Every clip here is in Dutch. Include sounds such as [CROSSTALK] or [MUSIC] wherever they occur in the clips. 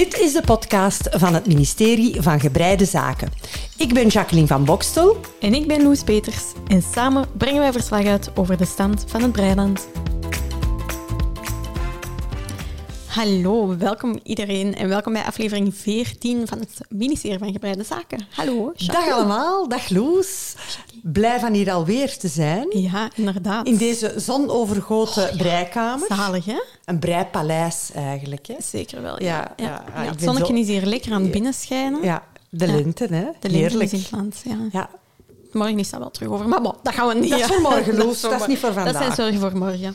Dit is de podcast van het ministerie van Gebreide Zaken. Ik ben Jacqueline van Bokstel. En ik ben Loes Peters. En samen brengen wij verslag uit over de stand van het Breiland. Hallo, welkom iedereen en welkom bij aflevering 14 van het ministerie van Gebreide Zaken. Hallo. Dag allemaal, dag Loes. Blij van hier alweer te zijn. Ja, inderdaad. In deze zonovergoten breikamer. Zalig, hè? Een breipaleis eigenlijk. Hè? Zeker wel. Ja, Ja, ja, ja. ik het zonnetje zo- is hier lekker aan het binnenschijnen. Ja, de lente, hè? De lente is in het land, ja. Ja, Morgen is dat wel terug over. Maar bon, dat gaan we niet... Dat is voor morgen, [LAUGHS] Loes. voor Dat is niet voor morgen. Dat vandaag. zijn zorgen voor morgen.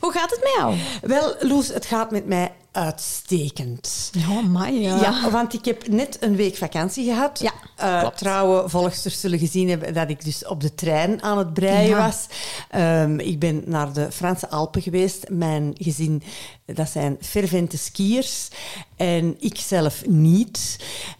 Hoe gaat het met jou? wel, Loes, het gaat met mij uitstekend. Ja, my, ja. Ja, want ik heb net een week vakantie gehad. Ja, Eh, trouwe volgsters zullen gezien hebben dat ik dus op de trein aan het breien Ja. was. Ehm, ik ben naar de Franse Alpen geweest. Mijn gezin, dat zijn fervente skiers. En ik zelf niet.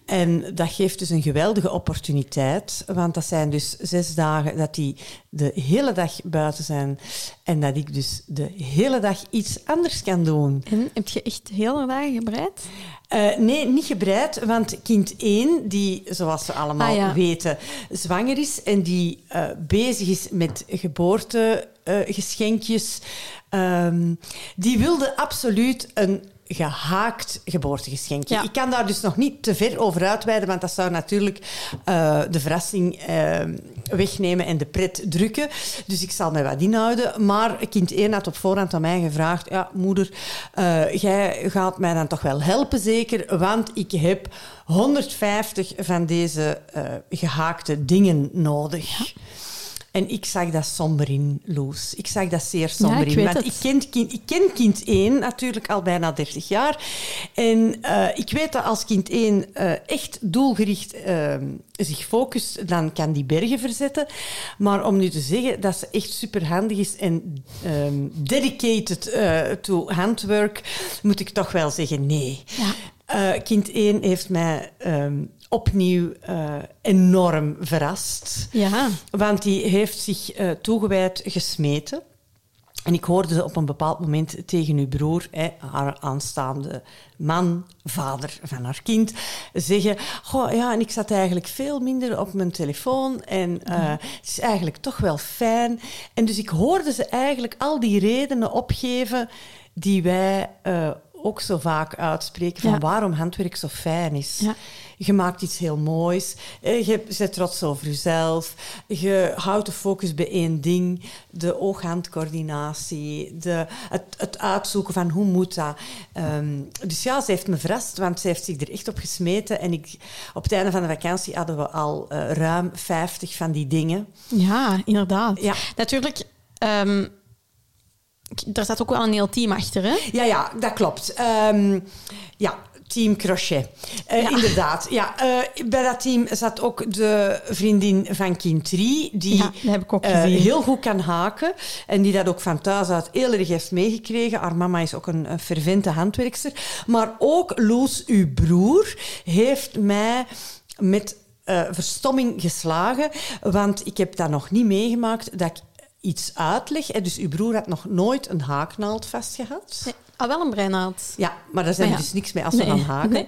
En dat geeft dus een geweldige opportuniteit. Want dat zijn dus zes dagen dat die de hele dag buiten zijn. En dat ik dus de hele dag iets anders kan doen. En heb je echt hele dagen gebreid? Eh, nee, niet gebreid, want kind 1, die, zoals we allemaal Ah, ja. weten, zwanger is en die eh, bezig is met geboortegeschenkjes, ehm, die wilde absoluut een gehaakt geboortegeschenkje. Ja. Ik kan daar dus nog niet te ver over uitweiden, want dat zou natuurlijk eh, de verrassing eh, wegnemen en de pret drukken. Dus ik zal mij wat inhouden. Maar kind 1 had op voorhand aan mij gevraagd, ja, moeder, eh, jij gaat mij dan toch wel helpen zeker, want ik heb 150 van deze eh, gehaakte dingen nodig. En ik zag dat somber in, Loes. Ik zag dat zeer somber ik in. Want ik ken, kind, ik ken kind 1 natuurlijk al bijna 30 jaar. En eh, ik weet dat als kind 1 eh, echt doelgericht eh, zich focust, dan kan die bergen verzetten. Maar om nu te zeggen dat ze echt superhandig is en ehm, dedicated to handwork, moet ik toch wel zeggen nee. Ja. Kind 1 heeft mij ehm, opnieuw eh, enorm verrast. Ja. Want die heeft zich eh, toegewijd gesmeten. En ik hoorde ze op een bepaald moment tegen uw broer, hè, haar aanstaande man, vader van haar kind, zeggen: Goh, ja, en ik zat eigenlijk veel minder op mijn telefoon en eh, het is eigenlijk toch wel fijn. En dus ik hoorde ze eigenlijk al die redenen opgeven die wij ook zo vaak uitspreken van waarom handwerk zo fijn is. Je maakt iets heel moois. Eh, Je bent trots over jezelf. Je houdt de focus bij één ding. De oog-handcoördinatie. De, het, het uitzoeken van hoe moet dat. Ehm, dus ja, ze heeft me verrast, want ze heeft zich er echt op gesmeten. En ik, op het einde van de vakantie hadden we al eh, ruim 50 van die dingen. Ja, inderdaad. Ja. Natuurlijk, ehm, daar staat ook wel een heel team achter, hè? Ja, ja, dat klopt. Ehm, ja, team crochet. Eh, Ja. Inderdaad. Ja, eh, bij dat team zat ook de vriendin van kind 3, die Ja, dat heb ik ook eh, heel goed kan haken en die dat ook van thuis uit heel erg heeft meegekregen. Haar mama is ook een, een fervente handwerkster. Maar ook Loes, uw broer, heeft mij met verstomming geslagen, want ik heb dat nog niet meegemaakt dat ik iets uitleg. hè. Dus uw broer had nog nooit een haaknaald vastgehad. Nee. Ah, wel een breinaald. Ja, maar daar zijn ja. dus niks mee als we Nee, gaan haken. nee.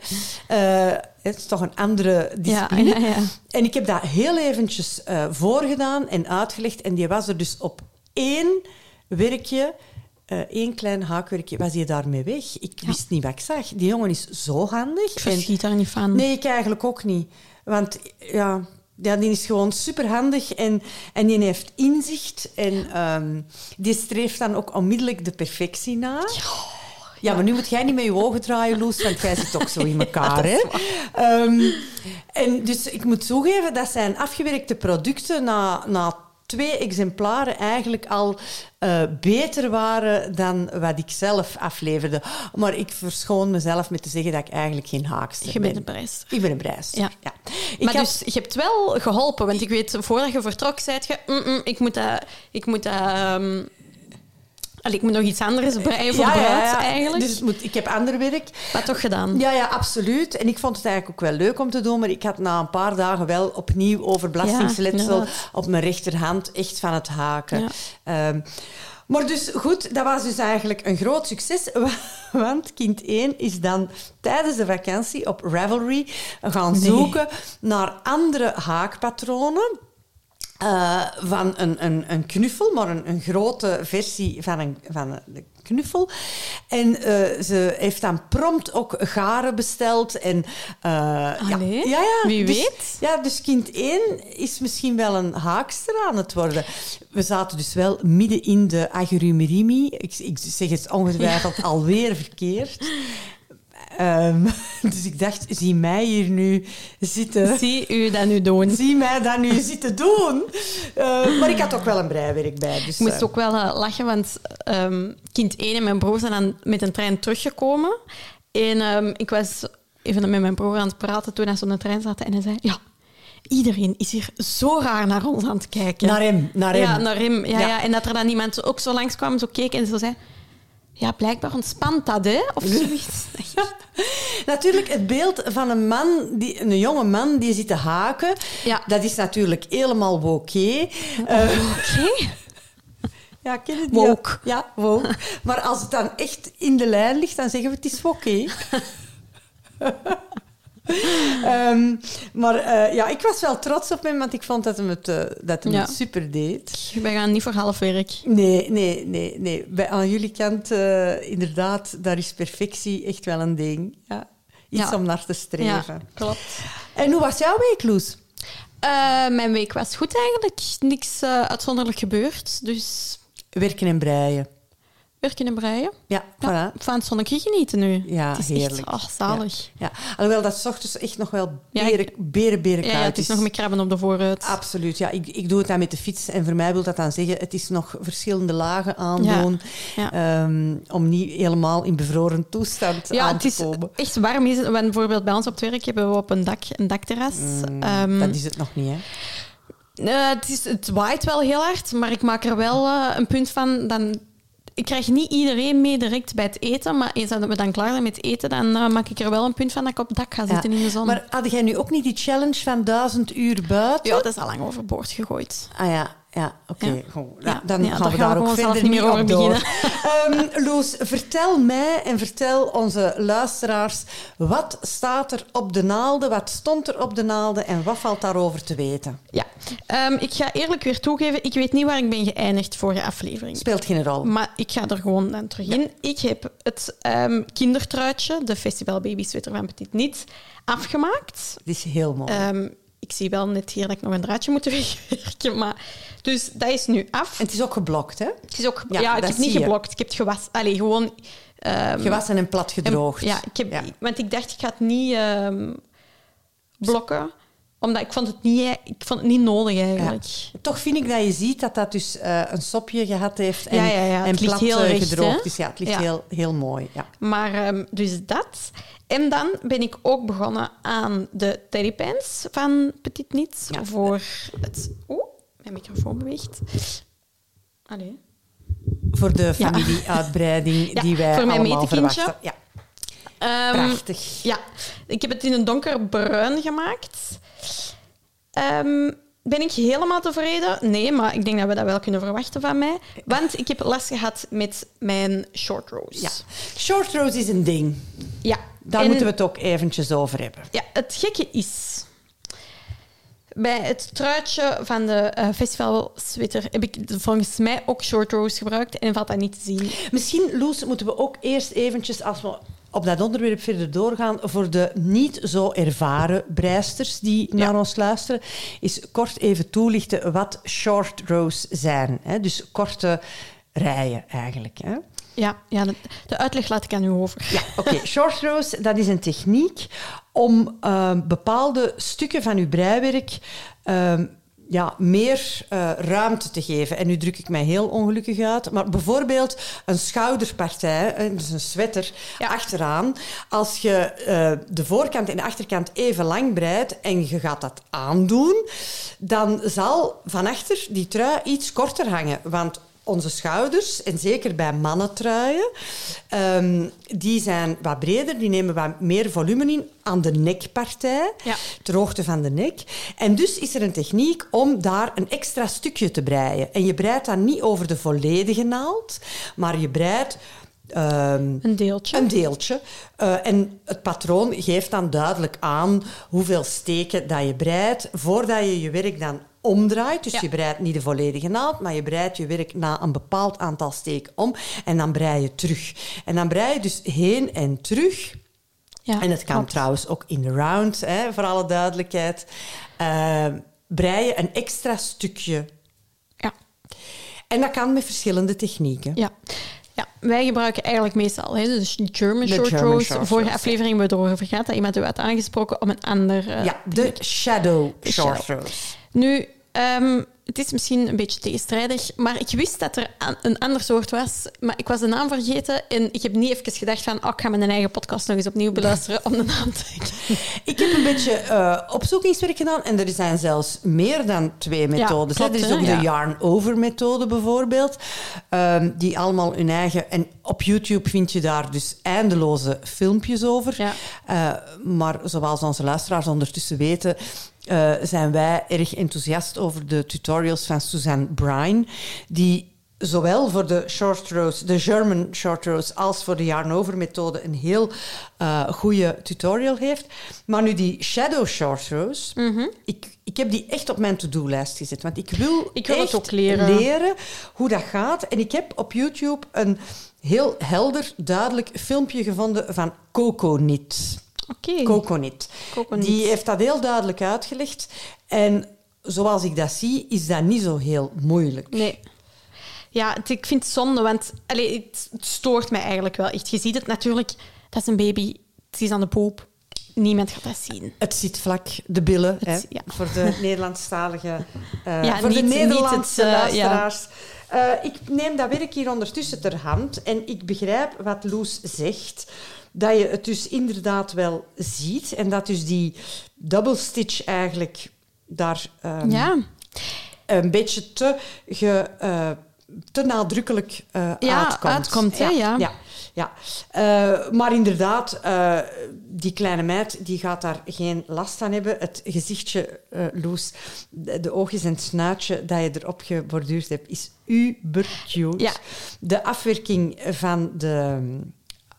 Eh, het is toch een andere discipline. Ja, ja, ja. En ik heb dat heel eventjes eh, voorgedaan en uitgelegd. En die was er dus op één werkje, eh, één klein haakwerkje, was hij daarmee weg. Ik wist niet wat ik zag. Die jongen is zo handig. Ik verschiet daar niet van. Nee, ik eigenlijk ook niet. Want ja, ja die is gewoon superhandig en, en die heeft inzicht. En ehm, die streeft dan ook onmiddellijk de perfectie na. Ja, maar nu moet jij niet met je ogen draaien, Loes, want jij zit ook zo in [LAUGHS] elkaar. hè? Ehm, en dus ik moet toegeven, dat zijn afgewerkte producten na, na twee exemplaren eigenlijk al eh, beter waren dan wat ik zelf afleverde. Maar ik verschoon mezelf met te zeggen dat ik eigenlijk geen haakster Je ben. bent een prijs. Ik ben een prijs. Ja. Ik maar had- dus je hebt wel geholpen, want ik weet, voordat je vertrok, zei je, "Mm, mm, ik moet dat, ik moet dat ehm, Allee, ik moet nog iets anders breien voor bruid, eigenlijk. Dus moet, ik heb ander werk. Maar toch gedaan. Ja, ja, absoluut. En ik vond het eigenlijk ook wel leuk om te doen, maar ik had na een paar dagen wel opnieuw over belastingsletsel Ja, op mijn rechterhand echt van het haken. Ehm, maar dus goed, dat was dus eigenlijk een groot succes. [LAUGHS] Want kind 1 is dan tijdens de vakantie op Ravelry gaan Nee. zoeken naar andere haakpatronen. Eh, van een, een, een knuffel, maar een, een grote versie van een, van een knuffel. En eh, ze heeft dan prompt ook garen besteld. En, eh, ja, ja, ja, wie dus- weet. ja, dus kind 1 is misschien wel een haakster aan het worden. We zaten dus wel midden in de agrumerimi. Ik, ik zeg het ongetwijfeld alweer verkeerd. Ehm, [LAUGHS] dus ik dacht, zie mij hier nu zitten. Zie u dat nu doen. Zie mij dat nu zitten doen. Eh, maar ik had ook wel een breiwerk bij. Dus, Ik moest eh, ook wel eh, lachen, want ehm, kind 1 en mijn broer zijn dan met een trein teruggekomen. En ehm, ik was even met mijn broer aan het praten toen hij in de trein zat. En hij zei, ja, iedereen is hier zo raar naar ons aan het kijken. Naar hem, naar hem. Ja, naar hem. Ja, Ja. ja. En dat er dan iemand ook zo langskwam, zo keek en zo zei... Ja, blijkbaar ontspant dat, hè? Of zoiets. [LAUGHS] Natuurlijk, het beeld van een man, die, een jonge man die zit te haken, Ja. dat is natuurlijk helemaal oké. Eh, [LAUGHS] Oké. Ja, ken? Woke. Ja, woke. Maar als het dan echt in de lijn ligt, dan zeggen we het is oké. [LAUGHS] [LAUGHS] Ehm, maar eh, ja, ik was wel trots op hem, want ik vond dat hem het, eh, dat hem Ja. het super deed. Wij gaan niet voor half werk. Nee, nee, nee, nee. Bij, aan jullie kant, eh, inderdaad, daar is perfectie echt wel een ding. Ja. Iets Ja. om naar te streven. Ja, klopt. En hoe was jouw week, Loes? Mijn week was goed eigenlijk. Niks uitzonderlijk gebeurd. Dus Werken en breien. Werken en breien. Ja, Ja, voilà. van het zonnetje genieten nu. Ja, het is heerlijk. Echt, oh, zalig. Ja. Alhoewel dat 's ochtends echt nog wel Ja, beren, ik- beren, beren Ja, ja, het is nog met krabben op de vooruit. Absoluut, ja. Ik, ik doe het dan met de fiets en voor mij wil dat dan zeggen, het is nog verschillende lagen aandoen Ja. ehm, om niet helemaal in bevroren toestand Ja, aan het te is komen. echt warm. Is het, want bijvoorbeeld bij ons op het werk hebben we op een dak een dakterras. Ehm, Mm, dat is het nog niet, hè? eh, het, is, het waait wel heel hard, maar ik maak er wel eh, een punt van. Dan, ik krijg niet iedereen mee direct bij het eten, maar eens dat we dan klaar zijn met eten, dan eh, maak ik er wel een punt van dat ik op het dak ga zitten Ja. in de zon. Maar had jij nu ook niet die challenge van duizend uur buiten? ja, dat is al lang overboord gegooid. Ah ja, ja oké. Ja, Ja, dan ja, gaan we daar ook verder niet meer over door. [LAUGHS] Ehm, Loes, vertel mij en vertel onze luisteraars, wat staat er op de naalden, wat stond er op de naalden en wat valt daarover te weten? Ja, Ehm, ik ga eerlijk weer toegeven, ik weet niet waar ik ben geëindigd vorige aflevering. Speelt geen rol. Maar ik ga er gewoon dan terug in. Ik heb het ehm, kindertruitje, de Festival Baby Sweater van Petit Niet, afgemaakt. Het is heel mooi. Ik zie wel net hier dat ik nog een draadje moet [LAUGHS] wegwerken. Maar, dus dat is nu af. en het is ook geblokt, hè? Het is ook, Ja, ja, ik heb niet je. geblokt. Ik heb het gewassen. Allee, gewoon... ehm, Gewassen en plat en- gedroogd. ja, ik heb, Ja. want ik dacht, ik ga het niet ehm, blokken. Omdat ik vond het niet, ik vond het niet nodig eigenlijk. Toch vind ik dat je ziet dat dat dus eh, een sopje gehad heeft en, Ja, ja, ja. en plat heel eh, recht, gedroogd hè? is. Ja, het ligt. Heel, heel mooi. Ja. Maar ehm, dus dat. En dan ben ik ook begonnen aan de teddypens van Petit Niets. Ja. Voor het... Oeh, mijn microfoon beweegt. Allee. Voor de familieuitbreiding [LAUGHS] die wij voor mijn allemaal metekindje. verwachten. Ja, Ehm, prachtig. Ja, ik heb het in een donkerbruin gemaakt. Ehm, ben ik helemaal tevreden? Nee, maar ik denk dat we dat wel kunnen verwachten van mij. Want ik heb last gehad met mijn short rose. Ja. Short rose is een ding. ja. Daar En- moeten we het ook eventjes over hebben. Ja, het gekke is... Bij het truitje van de eh, festival sweater heb ik volgens mij ook short rose gebruikt en valt dat niet te zien. Misschien, Loes, moeten we ook eerst eventjes, als we op dat onderwerp verder doorgaan, voor de niet zo ervaren breisters die naar ons luisteren, is kort even toelichten wat short rows zijn. Hè? Dus korte rijen eigenlijk. Hè? Ja, ja de, de uitleg laat ik aan u over. Ja, oké. [LAUGHS] Short rows, dat is een techniek om eh, bepaalde stukken van uw breiwerk eh, ja, meer eh, ruimte te geven. En nu druk ik mij heel ongelukkig uit, maar bijvoorbeeld een schouderpartij, eh, dus een sweater, Ja. achteraan. Als je eh, de voorkant en de achterkant even lang breidt en je gaat dat aandoen, dan zal van achter die trui iets korter hangen. Want onze schouders, en zeker bij mannentruien, ehm, die zijn wat breder, die nemen wat meer volume in aan de nekpartij, Ja. ter hoogte van de nek. En dus is er een techniek om daar een extra stukje te breien. En je breidt dan niet over de volledige naald, maar je breidt ehm, Een deeltje. een deeltje. Eh, en het patroon geeft dan duidelijk aan hoeveel steken dat je breidt voordat je je werk dan omdraait. Dus Ja. je breidt niet de volledige naald, maar je breidt je werk na een bepaald aantal steken om en dan brei je terug. En dan brei je dus heen en terug. Ja, en het kan klopt. trouwens ook in de round, hè, voor alle duidelijkheid. Eh brei je een extra stukje. Ja. En dat kan met verschillende technieken. Ja. ja, wij gebruiken eigenlijk meestal hè, dus German short German rows. short Vorige rows, aflevering hebben we erover gehad dat iemand u had aangesproken om een ander... eh, Ja, de shadow short rows. Nu, ehm, het is misschien een beetje tegenstrijdig, maar ik wist dat er een ander soort was, maar ik was de naam vergeten en ik heb niet even gedacht van, oh, ik ga mijn eigen podcast nog eens opnieuw [LAUGHS] beluisteren om de naam te Ik heb een beetje eh, opzoekingswerk gedaan en er zijn zelfs meer dan twee methodes. klopt, er is hè, ook ja. de yarn-over-methode bijvoorbeeld, ehm, die allemaal hun eigen... En op YouTube vind je daar dus eindeloze filmpjes over. Ja. Eh, maar zoals onze luisteraars ondertussen weten, eh, zijn wij erg enthousiast over de tutorials van Suzanne Brine, die zowel voor de short rows, de German short rows, als voor de yarn-over methode een heel eh goede tutorial heeft. Maar nu die shadow short rows, ik, ik heb die echt op mijn to-do-lijst gezet, want ik wil, Ik wil het echt ook leren. leren hoe dat gaat. En ik heb op YouTube een heel helder, duidelijk filmpje gevonden van Coconut. Oké. Coconut. Coconut. Die heeft dat heel duidelijk uitgelegd. En zoals ik dat zie, is dat niet zo heel moeilijk. Nee. Ja, het- ik vind het zonde, want allee, het, het stoort mij eigenlijk wel echt. Je ziet het natuurlijk, dat is een baby, het is aan de poep. Niemand gaat dat zien. Het zit vlak, de billen, Het- hè, ja. voor de [LAUGHS] Nederlandstalige eh Ja, voor niet- de niet Nederlandse het, eh, luisteraars. Eh, ik neem dat werk hier ondertussen ter hand en ik begrijp wat Loes zegt. Dat je het dus inderdaad wel ziet en dat dus die double stitch eigenlijk daar ehm, Ja. een beetje te, ge, eh, te nadrukkelijk eh, Ja, uitkomt. ja. ja, ja. Eh, maar inderdaad, die kleine meid die gaat daar geen last aan hebben. Het gezichtje, Loes, de, de oogjes en het snuitje dat je erop geborduurd hebt, is uber cute. Ja. De afwerking van de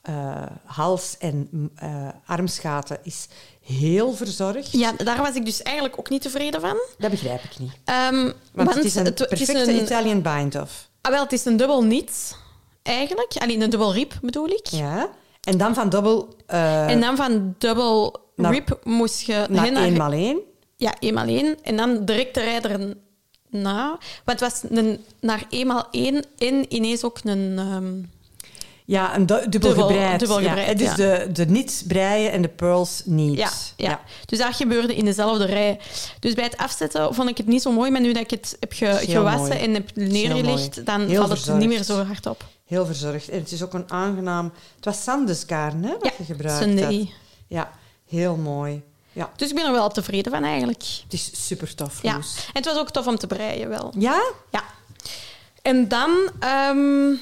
eh, hals- en eh, armsgaten is heel verzorgd. ja, daar was ik dus eigenlijk ook niet tevreden van. Dat begrijp ik niet. Ehm, Want, het is een het- het is perfecte een- Italian bind-off. Ah, wel, het is een dubbel niet, eigenlijk. Alleen een dubbel rib bedoel ik. Ja. En dan van dubbel eh En dan van dubbel naar- rib moest je... naar naar- eenmaal één. Ja, eenmaal één. En dan direct de rijder na. Want het was een, naar eenmaal één en ineens ook een... ehm, Ja, een du- dubbel, Dubbel- gebreid. dubbel ja. gebreid, Dus ja. de, de nits breien en de pearls niet. ja, ja. Dus dat gebeurde in dezelfde rij. Dus bij het afzetten vond ik het niet zo mooi. Maar nu dat ik het heb ge- gewassen mooi. en heb neergelegd, dan Heel valt het verzorgd. niet meer zo hard op. Heel verzorgd. En het is ook een aangenaam... Het was sandesgarn, hè, wat Ja, je gebruikt Sunday. hebt. Ja, heel mooi. Ja, Dus ik ben er wel tevreden van eigenlijk. het is super tof, Ja. Loes. En het was ook tof om te breien wel. Ja? Ja. En dan ehm,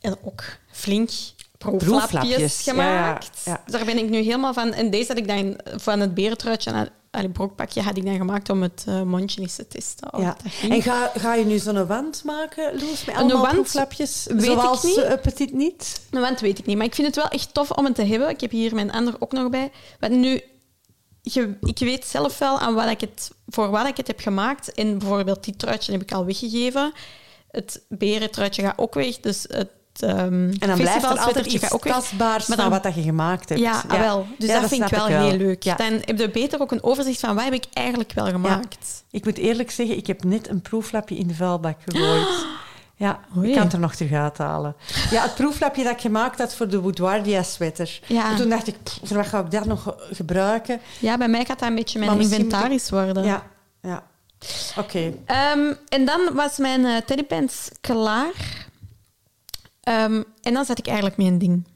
en ook flink proeflapjes gemaakt. ja, ja. Daar ben ik nu helemaal van. En deze had ik dan van het berentruitje en het broekpakje had ik dan gemaakt om het eh, mondje eens te testen. ja. ging. En ga, ga je nu zo'n wand maken, Loes, met Een allemaal wand proeflapjes? weet ik niet. eh, Petit Niet? Want weet ik niet. Maar ik vind het wel echt tof om het te hebben. Ik heb hier mijn ander ook nog bij. Want nu, je, ik weet zelf wel aan wat ik het, voor wat ik het heb gemaakt. En bijvoorbeeld die truitje heb ik al weggegeven. Het berentruitje gaat ook weg. Dus het ehm En dan blijft er altijd iets ook tastbaars Maar van dan- wat dat je gemaakt hebt. Ja, ah, wel. Dus Ja, dat, vind ik wel, heel leuk. Ja. Dan heb je beter ook een overzicht van wat heb ik eigenlijk wel gemaakt. Ik moet eerlijk zeggen, ik heb net een proeflapje in de vuilbak gegooid. [GASPS] Ja, Oei. ik kan het er nog terug uithalen. Ja, het proeflapje dat ik gemaakt had voor de Woodwardia sweater. Ja. En toen dacht ik, pff, wat ga ik dat nog ge- gebruiken? Ja, bij mij gaat dat een beetje mijn inventaris worden. Ja, ja. Oké. Ehm, en dan was mijn eh teddypants klaar. Ehm, en dan zat ik eigenlijk met een ding.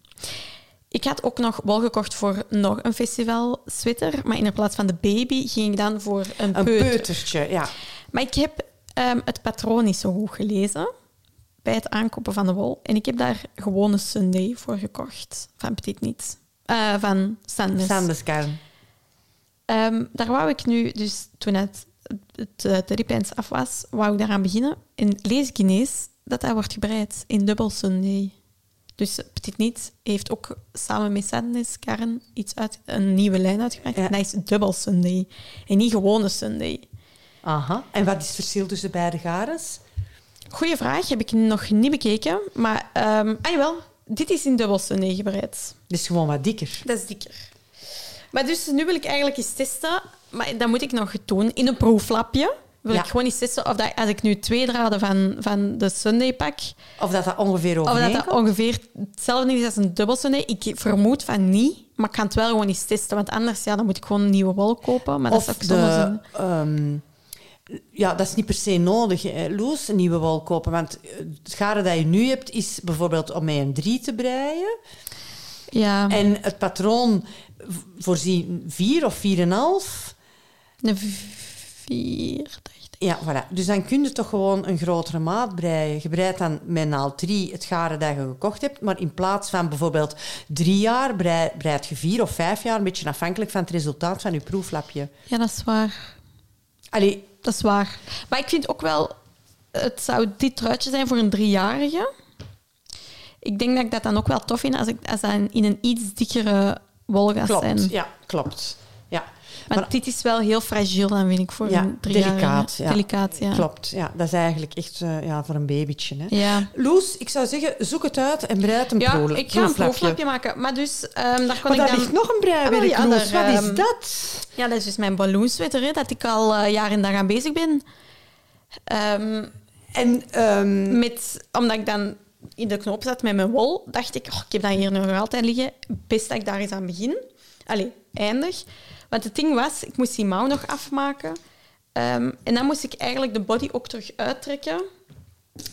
Ik had ook nog wol gekocht voor nog een festival sweater, maar in plaats van de baby ging ik dan voor een, Een peuter. peutertje, ja. Maar ik heb ehm, het patroon niet zo goed gelezen. bij het aankopen van de wol. En ik heb daar gewone Sunday voor gekocht. Van Petit Niet. Eh, van Sandnes. Sandeskarn. Ehm, daar wou ik nu, dus toen het, het, het Teddypants af was, wou ik daaraan beginnen. En lees ik ineens dat dat wordt gebreid in dubbel Sunday. Dus Petit Niet heeft ook samen met Sadness Karen iets uit, een nieuwe lijn uitgebracht. Ja. En dat is dubbel Sunday. En niet gewone Sunday. Aha. En wat is het verschil tussen beide garens? Goeie vraag, heb ik nog niet bekeken. Maar, ehm ah jawel, dit is in dubbel Sunday gebreid. Dus gewoon wat dikker. Dat is dikker. Maar dus nu wil ik eigenlijk eens testen, maar dat moet ik nog doen in een proeflapje. Wil Ja. ik gewoon eens testen of dat, als ik nu twee draden van, van de Sunday pak, Of dat dat ongeveer of dat ongeveer hetzelfde is als een dubbel Sunday. Ik vermoed van niet, maar ik kan het wel gewoon eens testen, want anders ja, dan moet ik gewoon een nieuwe wol kopen. Maar Of dat is ook de, ehm, ja, dat is niet per se nodig, hè, Loes, een nieuwe wol kopen. Want het garen dat je nu hebt, is bijvoorbeeld om met een 3 te breien. Ja, En het patroon voorzien 4 of 4,5. een vier, dacht ik. Ja, voilà. Dus dan kun je toch gewoon een grotere maat breien. Je breidt dan met naald 3 het garen dat je gekocht hebt. Maar in plaats van bijvoorbeeld drie jaar, brei- breidt je vier of vijf jaar. Een beetje afhankelijk van het resultaat van je proeflapje. Ja, dat is waar. Allee, Dat is waar. Maar ik vind ook wel, het zou dit truitje zijn voor een driejarige. Ik denk dat ik dat dan ook wel tof vind als, ik, als dat in een iets dikkere wol gaat klopt. zijn. Ja, klopt. Ja. Maar- dit is wel heel fragiel, dan vind ik, voor Ja, een driejarige. delicaat, ja. Delicaat, ja. Klopt, ja. Dat is eigenlijk echt eh, ja, voor een babytje. Hè. Ja. Loes, ik zou zeggen, zoek het uit en breid een Ja, proel- ik ga een proeflapje. maken. Maar dus, ehm, daar kon Maar ik daar dan... ligt nog een breiwerk, Ah, ja, Loes. Wat ehm, is dat? Ja, dat is dus mijn balloonswetter, hè, dat ik al eh, jaar en dag aan bezig ben. Ehm, En ehm, Met, omdat ik dan in de knoop zat met mijn wol, dacht ik, oh, ik heb dat hier nog altijd liggen. Best dat ik daar eens aan begin. Allee, eindig. Want het ding was, ik moest die mouw nog afmaken. Ehm, en dan moest ik eigenlijk de body ook terug uittrekken.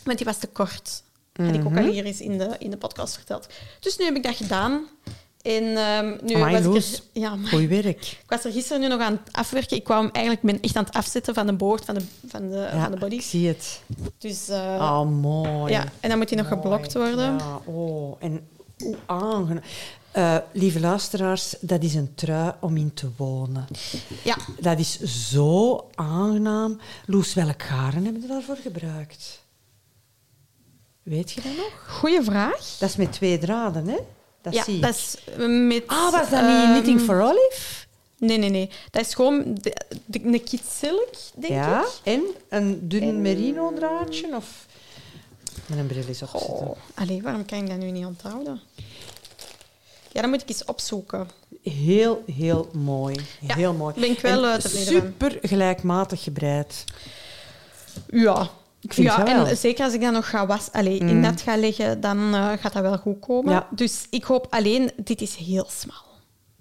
Want die was te kort. Had ik ook al hier eens in de, in de podcast verteld. Dus nu heb ik dat gedaan. En ehm, nu Amai, was ik er... Ja, Goeie werk. ik was er gisteren nu nog aan het afwerken. Ik kwam eigenlijk ben echt aan het afzetten van de boord, van de, van de, Ja, van de body. ik zie het. Dus Oh, mooi. ja, en dan moet die nog Mooi. geblokt worden. Ja, oh, en hoe aangenaam. Eh, lieve luisteraars, dat is een trui om in te wonen. Ja, Dat is zo aangenaam. Loes, welk garen hebben we daarvoor gebruikt? Weet je dat nog? goede vraag. Dat is met twee draden, hè? Dat ja, zie ik. dat is met... Ah, was dat niet ehm, Knitting for Olive? Nee, nee, nee. Dat is gewoon de, de, een kit silk, denk ja, ik. en een dun merino draadje? Of... Met een bril is opzetten. Oh, allee, waarom kan ik dat nu niet onthouden? Ja, dan moet ik eens opzoeken. Heel, heel mooi. Ja, heel mooi. ben ik wel, En eh, super gelijkmatig gebreid. Ja. Ik vind ja, het wel. en zeker als ik dat nog ga wassen, allee, in dat ga leggen, dan eh, gaat dat wel goed komen. Ja. Dus ik hoop alleen, dit is heel smal.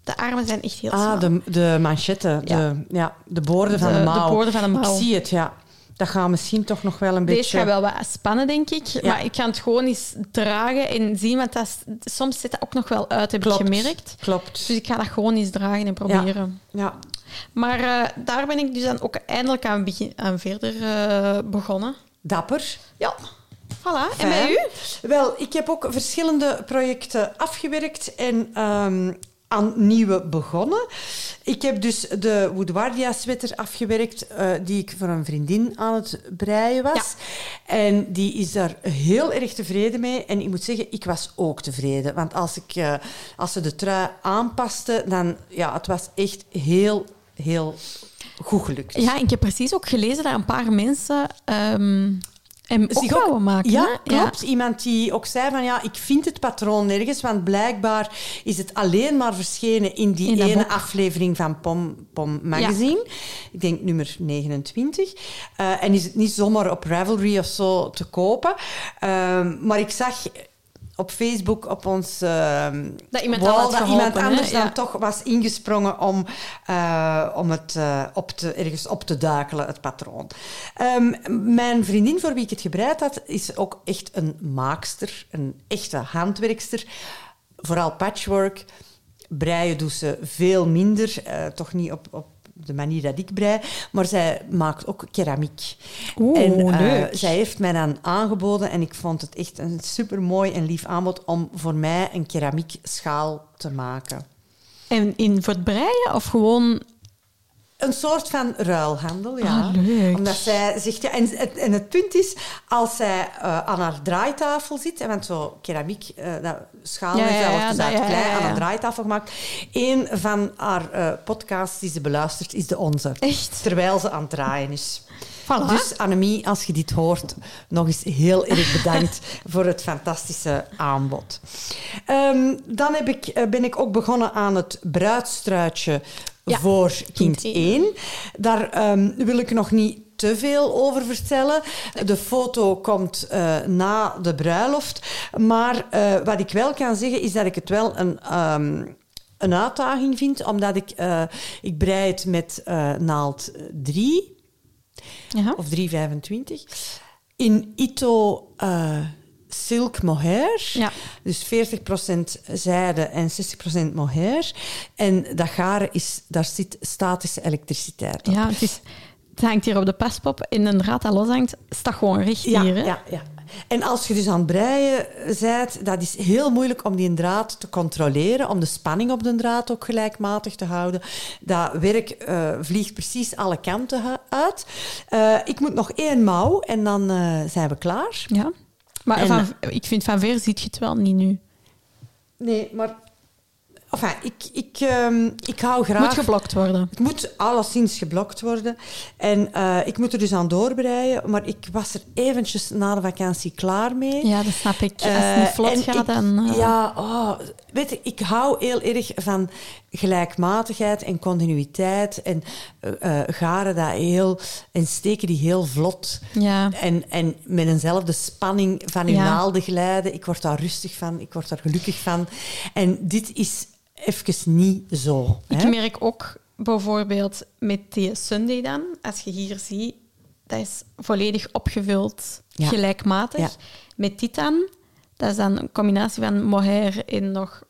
De armen zijn echt heel smal. Ah, de, de manchetten, Ja. De, ja, de boorden van De- de de boorden van de mouw. Ik zie het, ja. Dat gaat misschien toch nog wel een Deze beetje... gaat wel wat spannen, denk ik. Ja. Maar ik ga het gewoon eens dragen en zien, want dat is- soms zit dat ook nog wel uit, heb Klopt. ik gemerkt. Klopt. Dus ik ga dat gewoon eens dragen en proberen. Ja. Maar eh, daar ben ik dus dan ook eindelijk aan, begin, aan verder eh, begonnen. Dapper. Ja, voilà. En bij u? Wel, ik heb ook verschillende projecten afgewerkt en ehm, aan nieuwe begonnen. Ik heb dus de Woodwardia sweater afgewerkt, eh, die ik voor een vriendin aan het breien was. En die is daar heel erg tevreden mee. En ik moet zeggen, ik was ook tevreden. Want als, ik, eh, als ze de trui aanpaste, dan... Ja, het was echt heel, heel goed gelukt. Ja, ik heb precies ook gelezen dat een paar mensen ehm ook Zich ook- maken. Ja, hè? klopt. Iemand die ook zei van ja, ik vind het patroon nergens, want blijkbaar is het alleen maar verschenen in die In ene boek. aflevering van Pom, Pom Magazine. Ik denk nummer 29. Eh, en is het niet zomaar op Ravelry of zo te kopen. Ehm, maar ik zag op Facebook op ons ehm, Dat iemand wall al had dat geholpen, iemand anders? Ja. dan toch was ingesprongen om, eh, om het eh, op te, ergens op te duikelen, het patroon. Ehm, mijn vriendin voor wie ik het gebreid had, is ook echt een maakster, een echte handwerkster. Vooral patchwork. Breien doet ze veel minder, eh, toch niet op, op de manier dat ik brei. Maar zij maakt ook keramiek. Oeh, en eh, leuk. zij heeft mij dan aangeboden en ik vond het echt een super mooi en lief aanbod om voor mij een keramiek schaal te maken. En in, voor het breien of gewoon... Een soort van ruilhandel, ja. Ah, leuk. Omdat zij zegt... Ja, en, het, en het punt is, als zij eh, aan haar draaitafel zit... Want zo keramiek, eh dat schaal Ja, ja, ja, wordt dus uit klei aan een draaitafel gemaakt. Eén van haar eh, podcasts die ze beluistert, is de onze. Echt? Terwijl ze aan het draaien is. Voilà. Dus Annemie, als je dit hoort, nog eens heel erg bedankt [LAUGHS] voor het fantastische aanbod. Ehm, dan heb ik, ben ik ook begonnen aan het bruidstruitje Ja, voor kind kind 1. Daar ehm, wil ik nog niet te veel over vertellen. De foto komt eh, na de bruiloft. Maar eh, wat ik wel kan zeggen, is dat ik het wel een... ehm, een uitdaging vind, omdat ik, eh, ik brei het met naald 3 Ja. of 3,25. In Ito silk mohair. Ja. Dus 40% zijde en 60% mohair. En dat garen, is, daar zit statische elektriciteit op. Ja, het, is, het hangt hier op de paspop. In een draad dat loshangt, staat gewoon recht Ja, hier. Hè? ja, ja. En als je dus aan het breien bent, dat is heel moeilijk om die draad te controleren, om de spanning op de draad ook gelijkmatig te houden. Dat werk eh, vliegt precies alle kanten uit. Eh, ik moet nog één mouw en dan eh, zijn we klaar. Ja. Maar En- van, ik vind van ver ziet je het wel niet nu. Nee, maar... Enfin, ik, ik, ehm, ik hou Het graag... moet geblokt worden. Het moet alleszins geblokt worden. En eh, ik moet er dus aan doorbreien. Maar ik was er eventjes na de vakantie klaar mee. Ja, dat snap ik. Als het Eh, niet vlot gaat, ik- dan... eh, Ja, oh, weet je, ik hou heel erg van gelijkmatigheid en continuïteit. En eh, garen dat heel... En steken die heel vlot. ja. En, en met eenzelfde spanning van uw Ja. naalden glijden. Ik word daar rustig van. Ik word daar gelukkig van. En dit is even niet zo. Ik hè. merk ook bijvoorbeeld met die Sunday dan, als je hier ziet, dat is volledig opgevuld, Ja. gelijkmatig. Met dit dan, dat is dan een combinatie van mohair en nog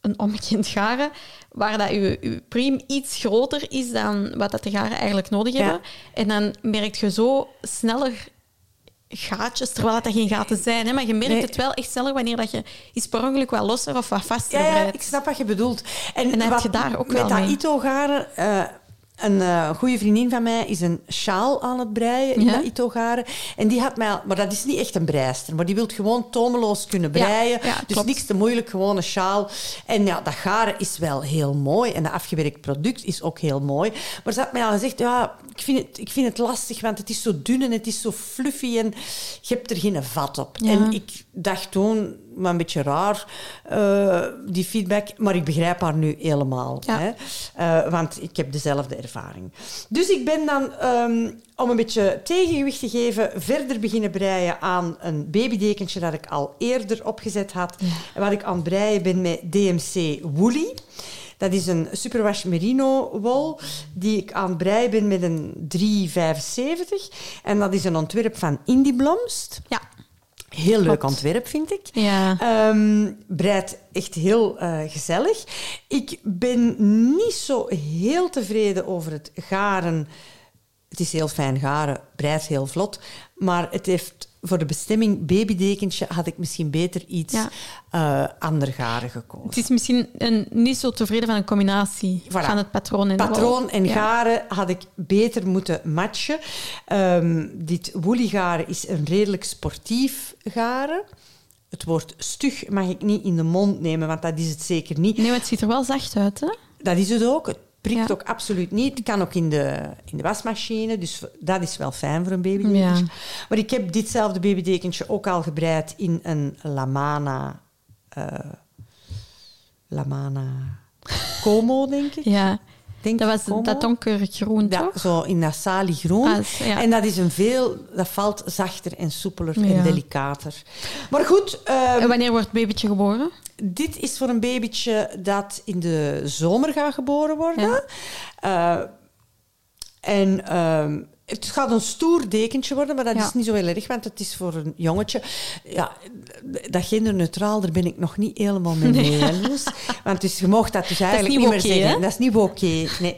een omgekend garen, waar dat je, je priem iets groter is dan wat dat de garen eigenlijk nodig Ja. hebben. En dan merk je zo sneller gaatjes, terwijl dat, geen gaten zijn. Hè? Maar je merkt Nee. het wel echt sneller wanneer dat je iets per ongeluk wat losser of wat vaster Ja, ja, ik snap wat je bedoelt. En, En dat heb je daar ook met wel dat mee. Ito-garen... eh, een eh, goede vriendin van mij is een sjaal aan het breien in Ja? dat Ito-garen. En die had mij... al- Maar dat is niet echt een breister. Maar die wil gewoon tomeloos kunnen breien. ja, dus niks te moeilijk, gewoon een sjaal. En ja, dat garen is wel heel mooi. En dat afgewerkt product is ook heel mooi. Maar ze had mij al gezegd... Ja, ik vind het, ik vind het lastig, want het is zo dun en het is zo fluffy. En je hebt er geen vat op. En ik dacht toen... Maar een beetje raar, eh, die feedback. Maar ik begrijp haar nu helemaal. Ja. Hè? Eh, want ik heb dezelfde ervaring. Dus ik ben dan, ehm, om een beetje tegengewicht te geven, verder beginnen breien aan een babydekentje dat ik al eerder opgezet had. En wat ik aan het breien ben met DMC Woolly. Dat is een superwash merino wol die ik aan het breien ben met een 3,75. En dat is een ontwerp van Indie Blomst. Ja. Heel leuk ontwerp, vind ik. Ja. Ehm breidt echt heel eh, gezellig. Ik ben niet zo heel tevreden over het garen. Het is heel fijn garen, breidt heel vlot. Maar het heeft voor de bestemming babydekentje had ik misschien beter iets Ja. eh ander garen gekozen. Het is misschien een, niet zo tevreden van een combinatie Voilà. van het patroon en Patroon en Ja. garen had ik beter moeten matchen. Ehm, dit woolly garen is een redelijk sportief garen. Het woord stug mag ik niet in de mond nemen, want dat is het zeker niet. Nee, maar het ziet er wel zacht uit, hè? Dat is het ook. Het prikt Ja. ook absoluut niet. Het kan ook in de, in de wasmachine, dus dat is wel fijn voor een babydekentje. Ja. Maar ik heb ditzelfde babydekentje ook al gebreid in een Lamana... eh Lamana Como, denk ik. Ja. Denk Dat was Como. dat donkergroen, Ja, toch? zo in dat saliegroen. Ah, ja. En dat is een veel... Dat valt zachter en soepeler Ja. en delicater. Maar goed, ehm, En wanneer wordt het babytje geboren? dit is voor een babytje dat in de zomer gaat geboren worden. Eh, en ehm, het gaat een stoer dekentje worden, maar dat Ja. is niet zo heel erg, want het is voor een jongetje. Ja, dat genderneutraal, daar ben ik nog niet helemaal mee hè, Loes. Want dus je mocht dat dus eigenlijk niet niet, meer zeggen. hè? Dat is niet oké. Nee.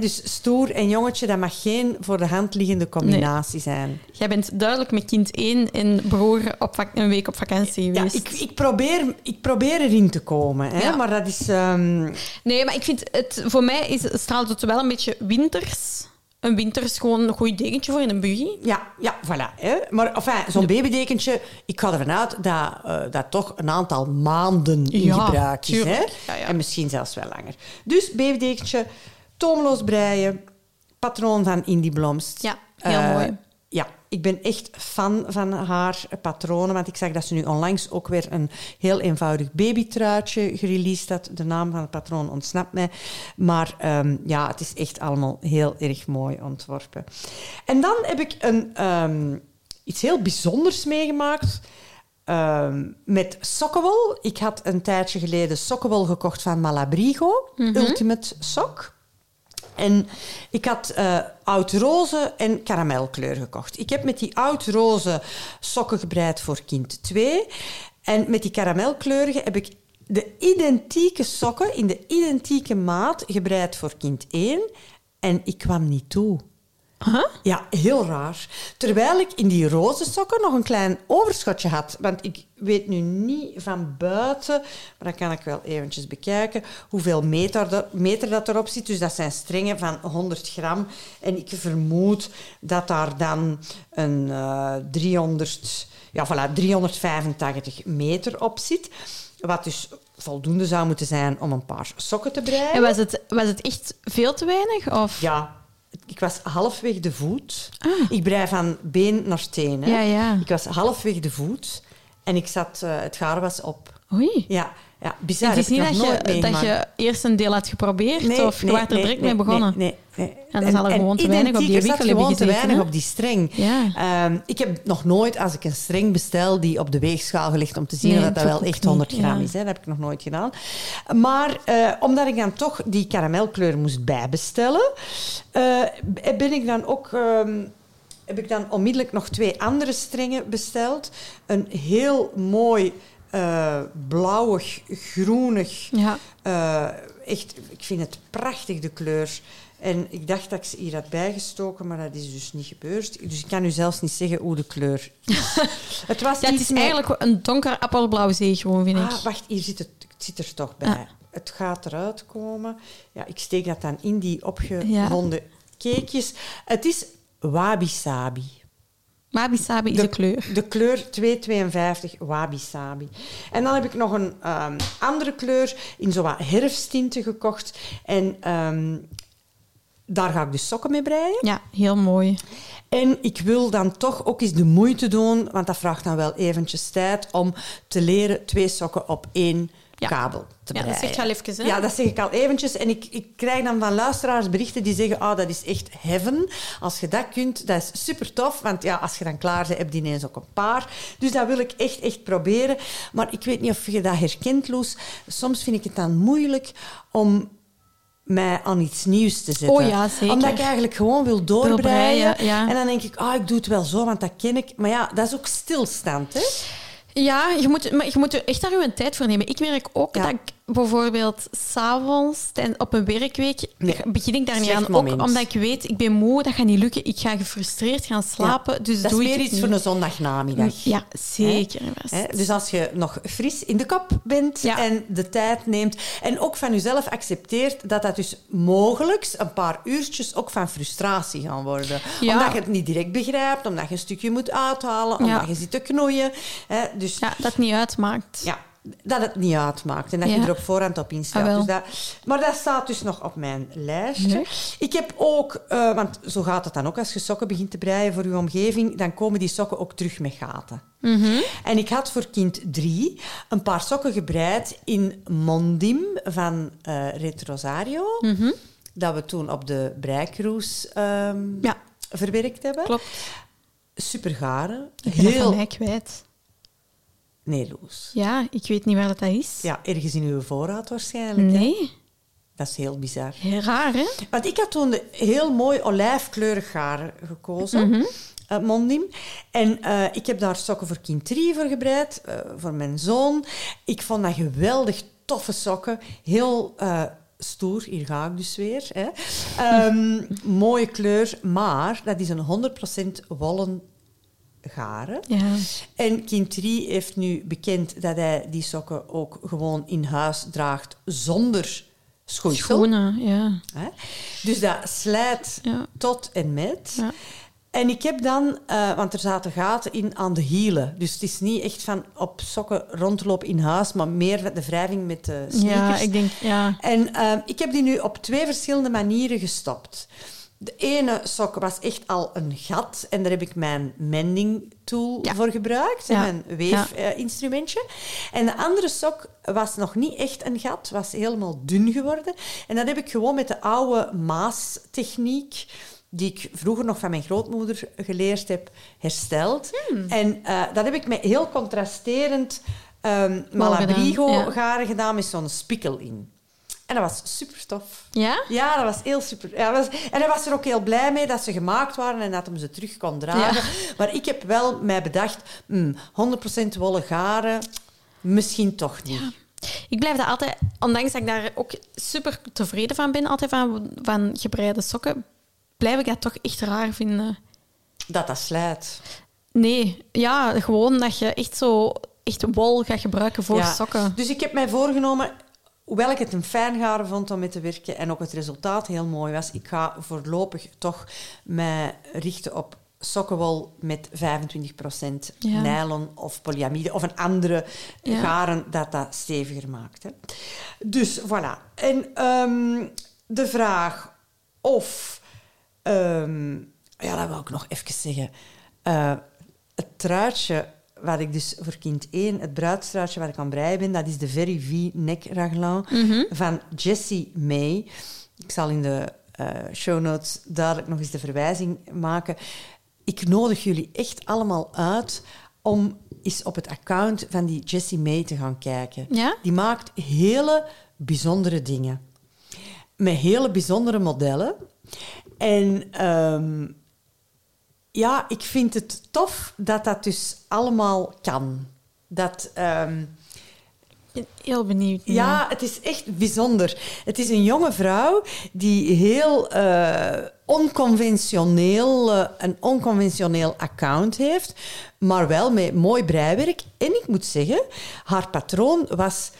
Dus stoer en jongetje, dat mag geen voor de hand liggende combinatie zijn. Jij bent duidelijk met kind 1 en broer op een week op vakantie Ja, geweest. ik, ik, probeer, ik probeer erin te komen, hè, Ja. maar dat is... ehm, Nee, maar ik vind het... Voor mij is, straalt het wel een beetje winters. Een winters gewoon een goed dekentje voor in een buggy. Ja, ja, voilà. Hè. Maar enfin, zo'n babydekentje, ik ga ervan uit dat eh, dat toch een aantal maanden in Ja, gebruik is. Hè. tuurlijk. Ja, ja. En misschien zelfs wel langer. Dus babydekentje, toomloos breien, patroon van Indie Blomst. Ja, heel Eh, mooi. Ik ben echt fan van haar patronen, want ik zag dat ze nu onlangs ook weer een heel eenvoudig babytruitje gereleased had. De naam van het patroon ontsnapt mij. Maar ehm, ja, het is echt allemaal heel erg mooi ontworpen. En dan heb ik een, ehm, iets heel bijzonders meegemaakt. ehm, met sokkenwol. Ik had een tijdje geleden sokkenwol gekocht van Malabrigo, Ultimate Sok. En ik had eh oud-roze en karamelkleur gekocht. Ik heb met die oud-roze sokken gebreid voor kind 2. En met die karamelkleurige heb ik de identieke sokken in de identieke maat gebreid voor kind 1. En ik kwam niet toe. Huh? Ja, heel raar. Terwijl ik in die roze sokken nog een klein overschotje had. Want ik weet nu niet van buiten, maar dat kan ik wel eventjes bekijken, hoeveel meter, dat- meter dat erop zit. Dus dat zijn strengen van 100 gram. En ik vermoed dat daar dan een eh 300, ja, voilà, 385 meter op zit. Wat dus voldoende zou moeten zijn om een paar sokken te breien. En was het, was het echt veel te weinig? Of? Ja, ik was halfweg de voet. Ik brei van been naar teen. Hè. Ah. Ja, ja. Ik was halfweg de voet en ik zat, eh, het gaar was op. Oei. Ja, ja bizar. het is niet dat je, dat je eerst een deel had geprobeerd Nee, of je nee, werd er nee, direct mee begonnen. Nee, nee. En dan zal er gewoon te weinig op die wikkel hebben gewoon te weinig op die streng. Ja. Ehm, ik heb nog nooit, als ik een streng bestel, die op de weegschaal gelegd om te zien dat, dat wel echt 100 niet, gram ja. is. Hè. Dat heb ik nog nooit gedaan. Maar eh, omdat ik dan toch die karamelkleur moest bijbestellen, eh, ben ik dan ook... ehm, heb ik dan onmiddellijk nog twee andere strengen besteld. Een heel mooi eh, blauwig, groenig Ja. eh, echt, ik vind het prachtig, de kleur. En ik dacht dat ik ze hier had bijgestoken, maar dat is dus niet gebeurd. Dus ik kan u zelfs niet zeggen hoe de kleur is. [LAUGHS] het was Ja, het is eigenlijk een donker appelblauw zeegroen, vind ik. Ah, wacht, hier zit het, het zit er toch bij. Ah. Het gaat eruit komen. Ja, ik steek dat dan in die opgewonden cakejes. Het is wabi-sabi. Wabi-sabi is De- de kleur. De kleur 252 wabi-sabi. En dan heb ik nog een ehm, andere kleur in zo wat herfsttinten gekocht. En ehm, daar ga ik dus sokken mee breien. Ja, heel mooi. En ik wil dan toch ook eens de moeite doen, want dat vraagt dan wel eventjes tijd, om te leren twee sokken op één. Kabel te Ja, dat breien. zeg je al hè? Ja, dat zeg ik al eventjes. En ik, ik krijg dan van luisteraars berichten die zeggen, ah, dat is echt heaven. Als je dat kunt, dat is super tof. Want ja, als je dan klaar bent, heb je ineens ook een paar. Dus dat wil ik echt, echt proberen. Maar ik weet niet of je dat herkent, Loes. Soms vind ik het dan moeilijk om mij aan iets nieuws te zetten. Oh ja, zeker. Omdat ik eigenlijk gewoon wil doorbreien. breien, ja. En dan denk ik, ah, ik doe het wel zo, want dat ken ik. Maar ja, dat is ook stilstand, hè? Ja, je moet, maar je moet er echt daar je tijd voor nemen. Ik merk ook Ja. dat ik bijvoorbeeld s'avonds op een werkweek Nee, begin ik daar niet aan. Ook omdat ik weet, ik ben moe, dat gaat niet lukken. Ik ga gefrustreerd gaan slapen, dus dat doe is meer iets niet. voor een zondagnamiddag. Ja, zeker. Dus als je nog fris in de kop bent Ja. en de tijd neemt en ook van jezelf accepteert dat dat dus mogelijk een paar uurtjes ook van frustratie gaan worden. Ja. Omdat je het niet direct begrijpt, omdat je een stukje moet uithalen, omdat je zit te knoeien. Hè? Dus Ja, dat niet uitmaakt. ja, dat het niet uitmaakt en dat je er op voorhand op instelt. Ah, dus dat, maar dat staat dus nog op mijn lijstje. Nee. Ik heb ook, eh, want zo gaat het dan ook als je sokken begint te breien voor je omgeving, dan komen die sokken ook terug met gaten. Mhm. En ik had voor kind drie een paar sokken gebreid in Mondim van eh Retrosario, dat we toen op de breicruise ehm, Mhm. Ja. verwerkt hebben. Klopt. Super garen. Ik ben Heel mij kwijt. Nee, Loes. Ja, ik weet niet waar dat is. Ja, ergens in uw voorraad waarschijnlijk. hè? Nee. Dat is heel bizar. Heel raar, hè? Want ik had toen heel mooi olijfkleurig haar gekozen. Eh, Mondim. En eh, ik heb daar sokken voor kind 3 voor gebreid, eh, voor mijn zoon. Ik vond dat geweldig toffe sokken. Heel stoer, hier ga ik dus weer. Hè. Ehm, [LAUGHS] mooie kleur, maar dat is een 100% wollen garen. Ja. En kind 3 heeft nu bekend dat hij die sokken ook gewoon in huis draagt zonder schoeisel. Schoenen, ja. Hè? Dus dat slijt Ja. tot en met. Ja. En ik heb dan, eh, want er zaten gaten in aan de hielen. Dus het is niet echt van op sokken rondlopen in huis, maar meer de wrijving met de sneakers. Ja, ik denk, ja. En eh, ik heb die nu op twee verschillende manieren gestopt. De ene sok was echt al een gat en daar heb ik mijn mending tool Ja. voor gebruikt, Ja. mijn weefinstrumentje. en de andere sok was nog niet echt een gat, was helemaal dun geworden. En dat heb ik gewoon met de oude maastechniek, die ik vroeger nog van mijn grootmoeder geleerd heb, hersteld. Hmm. En eh, dat heb ik met heel contrasterend ehm gedaan, Malabrigo ja. garen gedaan met zo'n spikkel in. En dat was super tof. Ja? Ja, dat was heel super. Ja, dat was, en hij was er ook heel blij mee dat ze gemaakt waren en dat hem ze terug kon dragen. Maar ik heb wel mij bedacht, hmm, 100% wollen garen, misschien toch niet. Ik blijf daar altijd, ondanks dat ik daar ook super tevreden van ben, altijd van, van gebreide sokken, blijf ik dat toch echt raar vinden. Dat dat slijt. Nee, ja, gewoon dat je echt zo echt wol gaat gebruiken voor Ja. sokken. Dus ik heb mij voorgenomen, hoewel ik het een fijn garen vond om mee te werken en ook het resultaat heel mooi was, ik ga voorlopig toch mij richten op sokkenwol met 25% Ja. nylon of polyamide of een andere Ja. garen dat dat steviger maakt. Hè. Dus voilà. En ehm, de vraag of... ehm, ja, dat wil ik nog even zeggen. Eh, het truitje wat ik dus voor kind 1, het bruidstruitje waar ik aan breien ben, dat is de Very V Neck Raglan van Jessie May. Ik zal in de eh, show notes duidelijk nog eens de verwijzing maken. Ik nodig jullie echt allemaal uit om eens op het account van die Jessie May te gaan kijken. Ja? Die maakt hele bijzondere dingen. Met hele bijzondere modellen. En ehm, ja, ik vind het tof dat dat dus allemaal kan. Dat, Ik ben heel benieuwd. ja, het is echt bijzonder. Het is een jonge vrouw die heel eh, onconventioneel, eh, een onconventioneel account heeft, maar wel met mooi breiwerk. En ik moet zeggen, haar patroon was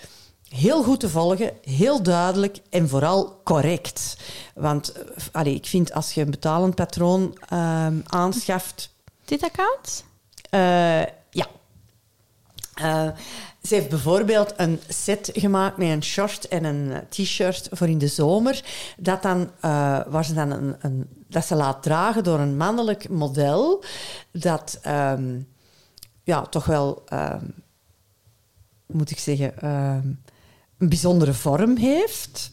heel goed te volgen, heel duidelijk en vooral correct. Want eh, allee, ik vind als je een betalend patroon ehm, aanschaft, Dit account? eh, ja. Eh, ze heeft bijvoorbeeld een set gemaakt met een short en een t-shirt voor in de zomer. Dat, dan, waar ze dan een, een, dat ze laat dragen door een mannelijk model. Dat ehm, ja, toch wel, ehm, moet ik zeggen, een bijzondere vorm heeft.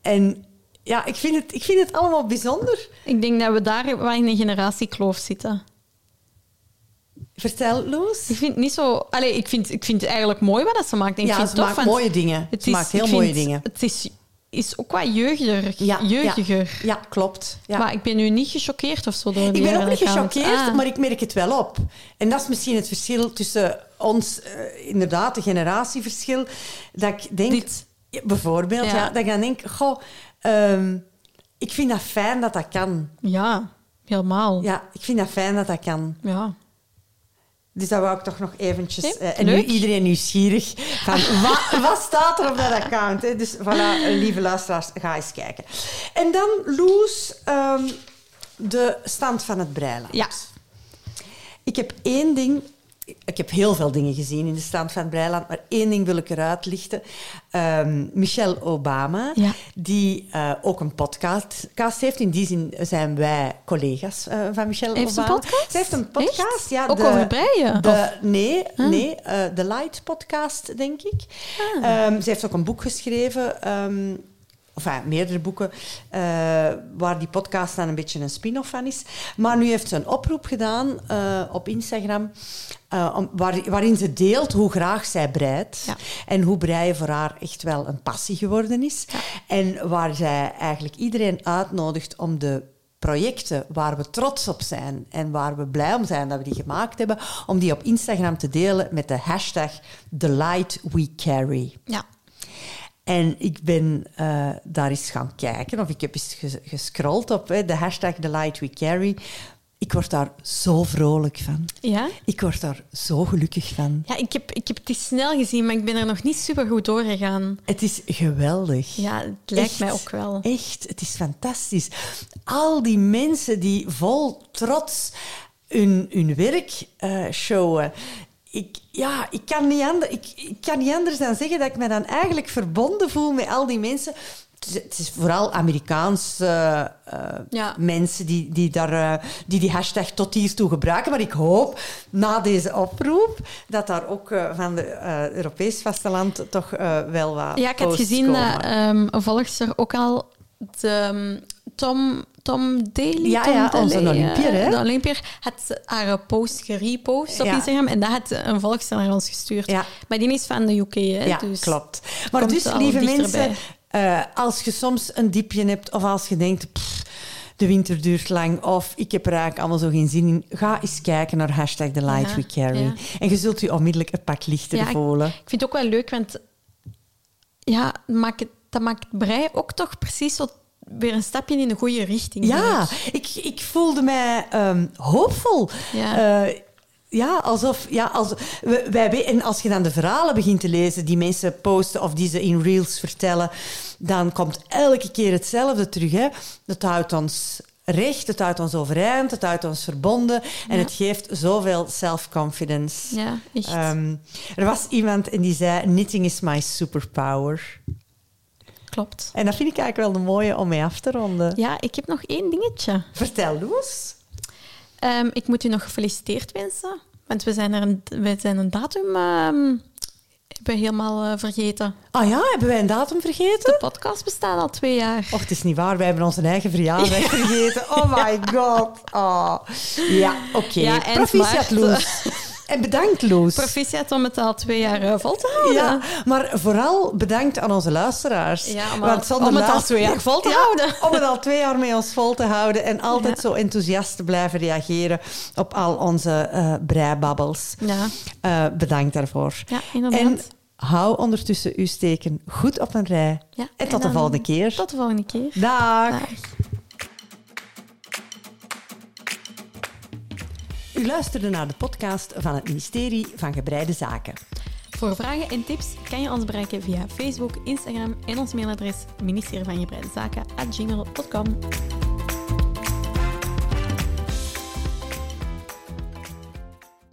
En ja, ik vind het, ik vind het allemaal bijzonder. Ik denk dat we daar wel in een generatiekloof zitten. Vertel, Loes. Ik vind het niet zo... Allee, ik vind, ik vind het eigenlijk mooi wat dat ze maakt. Ik Ja, vind ze het tof, maakt mooie dingen. Het Ze maakt heel mooie dingen. Het is, is ook wat jeugdiger. Ja, jeugdiger. Ja, klopt. Ja. Maar ik ben nu niet gechoqueerd of zo door ik ben ook niet gechoqueerd, Ah. maar ik merk het wel op. En dat is misschien het verschil tussen ons, eh, inderdaad, het generatieverschil. Dat ik denk, Dit. Bijvoorbeeld, ja. Ja. dat ik dan denk, goh, ehm, ik vind dat fijn dat dat kan. Ja, helemaal. Ja, ik vind dat fijn dat dat kan. Ja. Dus dat wou ik toch nog eventjes... Nee, eh, en nu iedereen nieuwsgierig van, [LAUGHS] wat, wat staat er op dat account? Hè? Dus voilà, lieve luisteraars, ga eens kijken. En dan, Loes, ehm, de stand van het breiland. Ja. Ik heb één ding... Ik heb heel veel dingen gezien in de stand van Breiland, maar één ding wil ik eruit lichten. Ehm, Michelle Obama, Ja. die eh, ook een podcast cast heeft. In die zin zijn wij collega's eh, van Michelle Heeft ze een Obama. podcast? Ze heeft een podcast, Echt? ja. Ook de- over breien? de- nee, Ah. nee eh, de Light podcast, denk ik. Ah. Ehm, ze heeft ook een boek geschreven, ehm, enfin, meerdere boeken, eh, waar die podcast dan een beetje een spin-off van is. Maar nu heeft ze een oproep gedaan eh, op Instagram, eh, om, waar, waarin ze deelt hoe graag zij breidt. Ja. En hoe breien voor haar echt wel een passie geworden is. En waar zij eigenlijk iedereen uitnodigt om de projecten waar we trots op zijn en waar we blij om zijn dat we die gemaakt hebben, om die op Instagram te delen met de hashtag The Light We Carry. Ja. En ik ben eh, daar eens gaan kijken, of ik heb eens ges- gescrolld op hè, de hashtag The Light We Carry. Ik word daar zo vrolijk van. Ja? Ik word daar zo gelukkig van. Ja, ik heb, ik heb het snel gezien, maar ik ben er nog niet super goed doorgegaan. Het is geweldig. Ja, het lijkt Echt, mij ook wel. Echt, het is fantastisch. Al die mensen die vol trots hun, hun werk eh, showen. Ik, ja, ik, kan niet ander, ik, ik kan niet anders dan zeggen dat ik me dan eigenlijk verbonden voel met al die mensen. Het is, het is vooral Amerikaanse eh, Ja. mensen die, die, daar, eh, die die hashtag tot hiertoe gebruiken. Maar ik hoop na deze oproep dat daar ook eh, van het Europees vasteland toch wel wat Ja, ik had gezien dat een volgster ook al de ehm, Tom, Tom Daly, Ja, Tom ja, Daly, onze Olympier, eh, hè? De Olympier had haar post gerepost op Ja. Instagram en dat had een volgster naar ons gestuurd. Ja. Maar die is van de UK, hè? Ja, dus klopt. Maar dus, lieve mensen, eh, als je soms een diepje hebt of als je denkt, pff, de winter duurt lang of ik heb er eigenlijk allemaal zo geen zin in, ga eens kijken naar hashtag The Light Ja, We Carry. ja. En je zult je onmiddellijk een pak lichter Ja, ik- voelen. Ik vind het ook wel leuk, want ja, het, dat maakt brei ook toch precies zo weer een stapje in de goede richting. Ja, ik. ik, voelde mij ehm, hoopvol. Ja. Eh, ja, alsof... Ja, als, wij, en als je dan de verhalen begint te lezen die mensen posten of die ze in reels vertellen, dan komt elke keer hetzelfde terug. Hè? Dat houdt ons recht, het houdt ons overeind, het houdt ons verbonden en Ja. het geeft zoveel self-confidence. Ja, echt. Ehm, er was iemand en die zei, knitting is my superpower. Klopt. En dat vind ik eigenlijk wel de mooie om mee af te ronden. Ja, ik heb nog één dingetje. Vertel, Loes. Ehm, ik moet u nog gefeliciteerd wensen, want we zijn, er een, we zijn een datum ehm, hebben helemaal eh, vergeten. Ah ja, hebben wij een datum vergeten? De podcast bestaat al twee jaar. Och, het is niet waar. Wij hebben onze eigen verjaardag [LAUGHS] vergeten. Oh my god. Oh. Ja, oké. Ja, Proficiat. Loes. [LAUGHS] En bedankt, Loes. Proficiat om het al twee jaar eh, vol te houden. Ja, maar vooral bedankt aan onze luisteraars. Ja, maar Want zonder om het al twee jaar vol te Ja, houden. [LAUGHS] Om het al twee jaar met ons vol te houden en altijd Ja. zo enthousiast te blijven reageren op al onze eh breibabbels. Ja, Eh, bedankt daarvoor. ja inderdaad. En hou ondertussen uw steken goed op een rij. Ja, En tot de volgende keer. Tot de volgende keer. Dag. Dag. U luisterde naar de podcast van het ministerie van Gebreide Zaken. Voor vragen en tips kan je ons bereiken via Facebook, Instagram en ons mailadres ministerie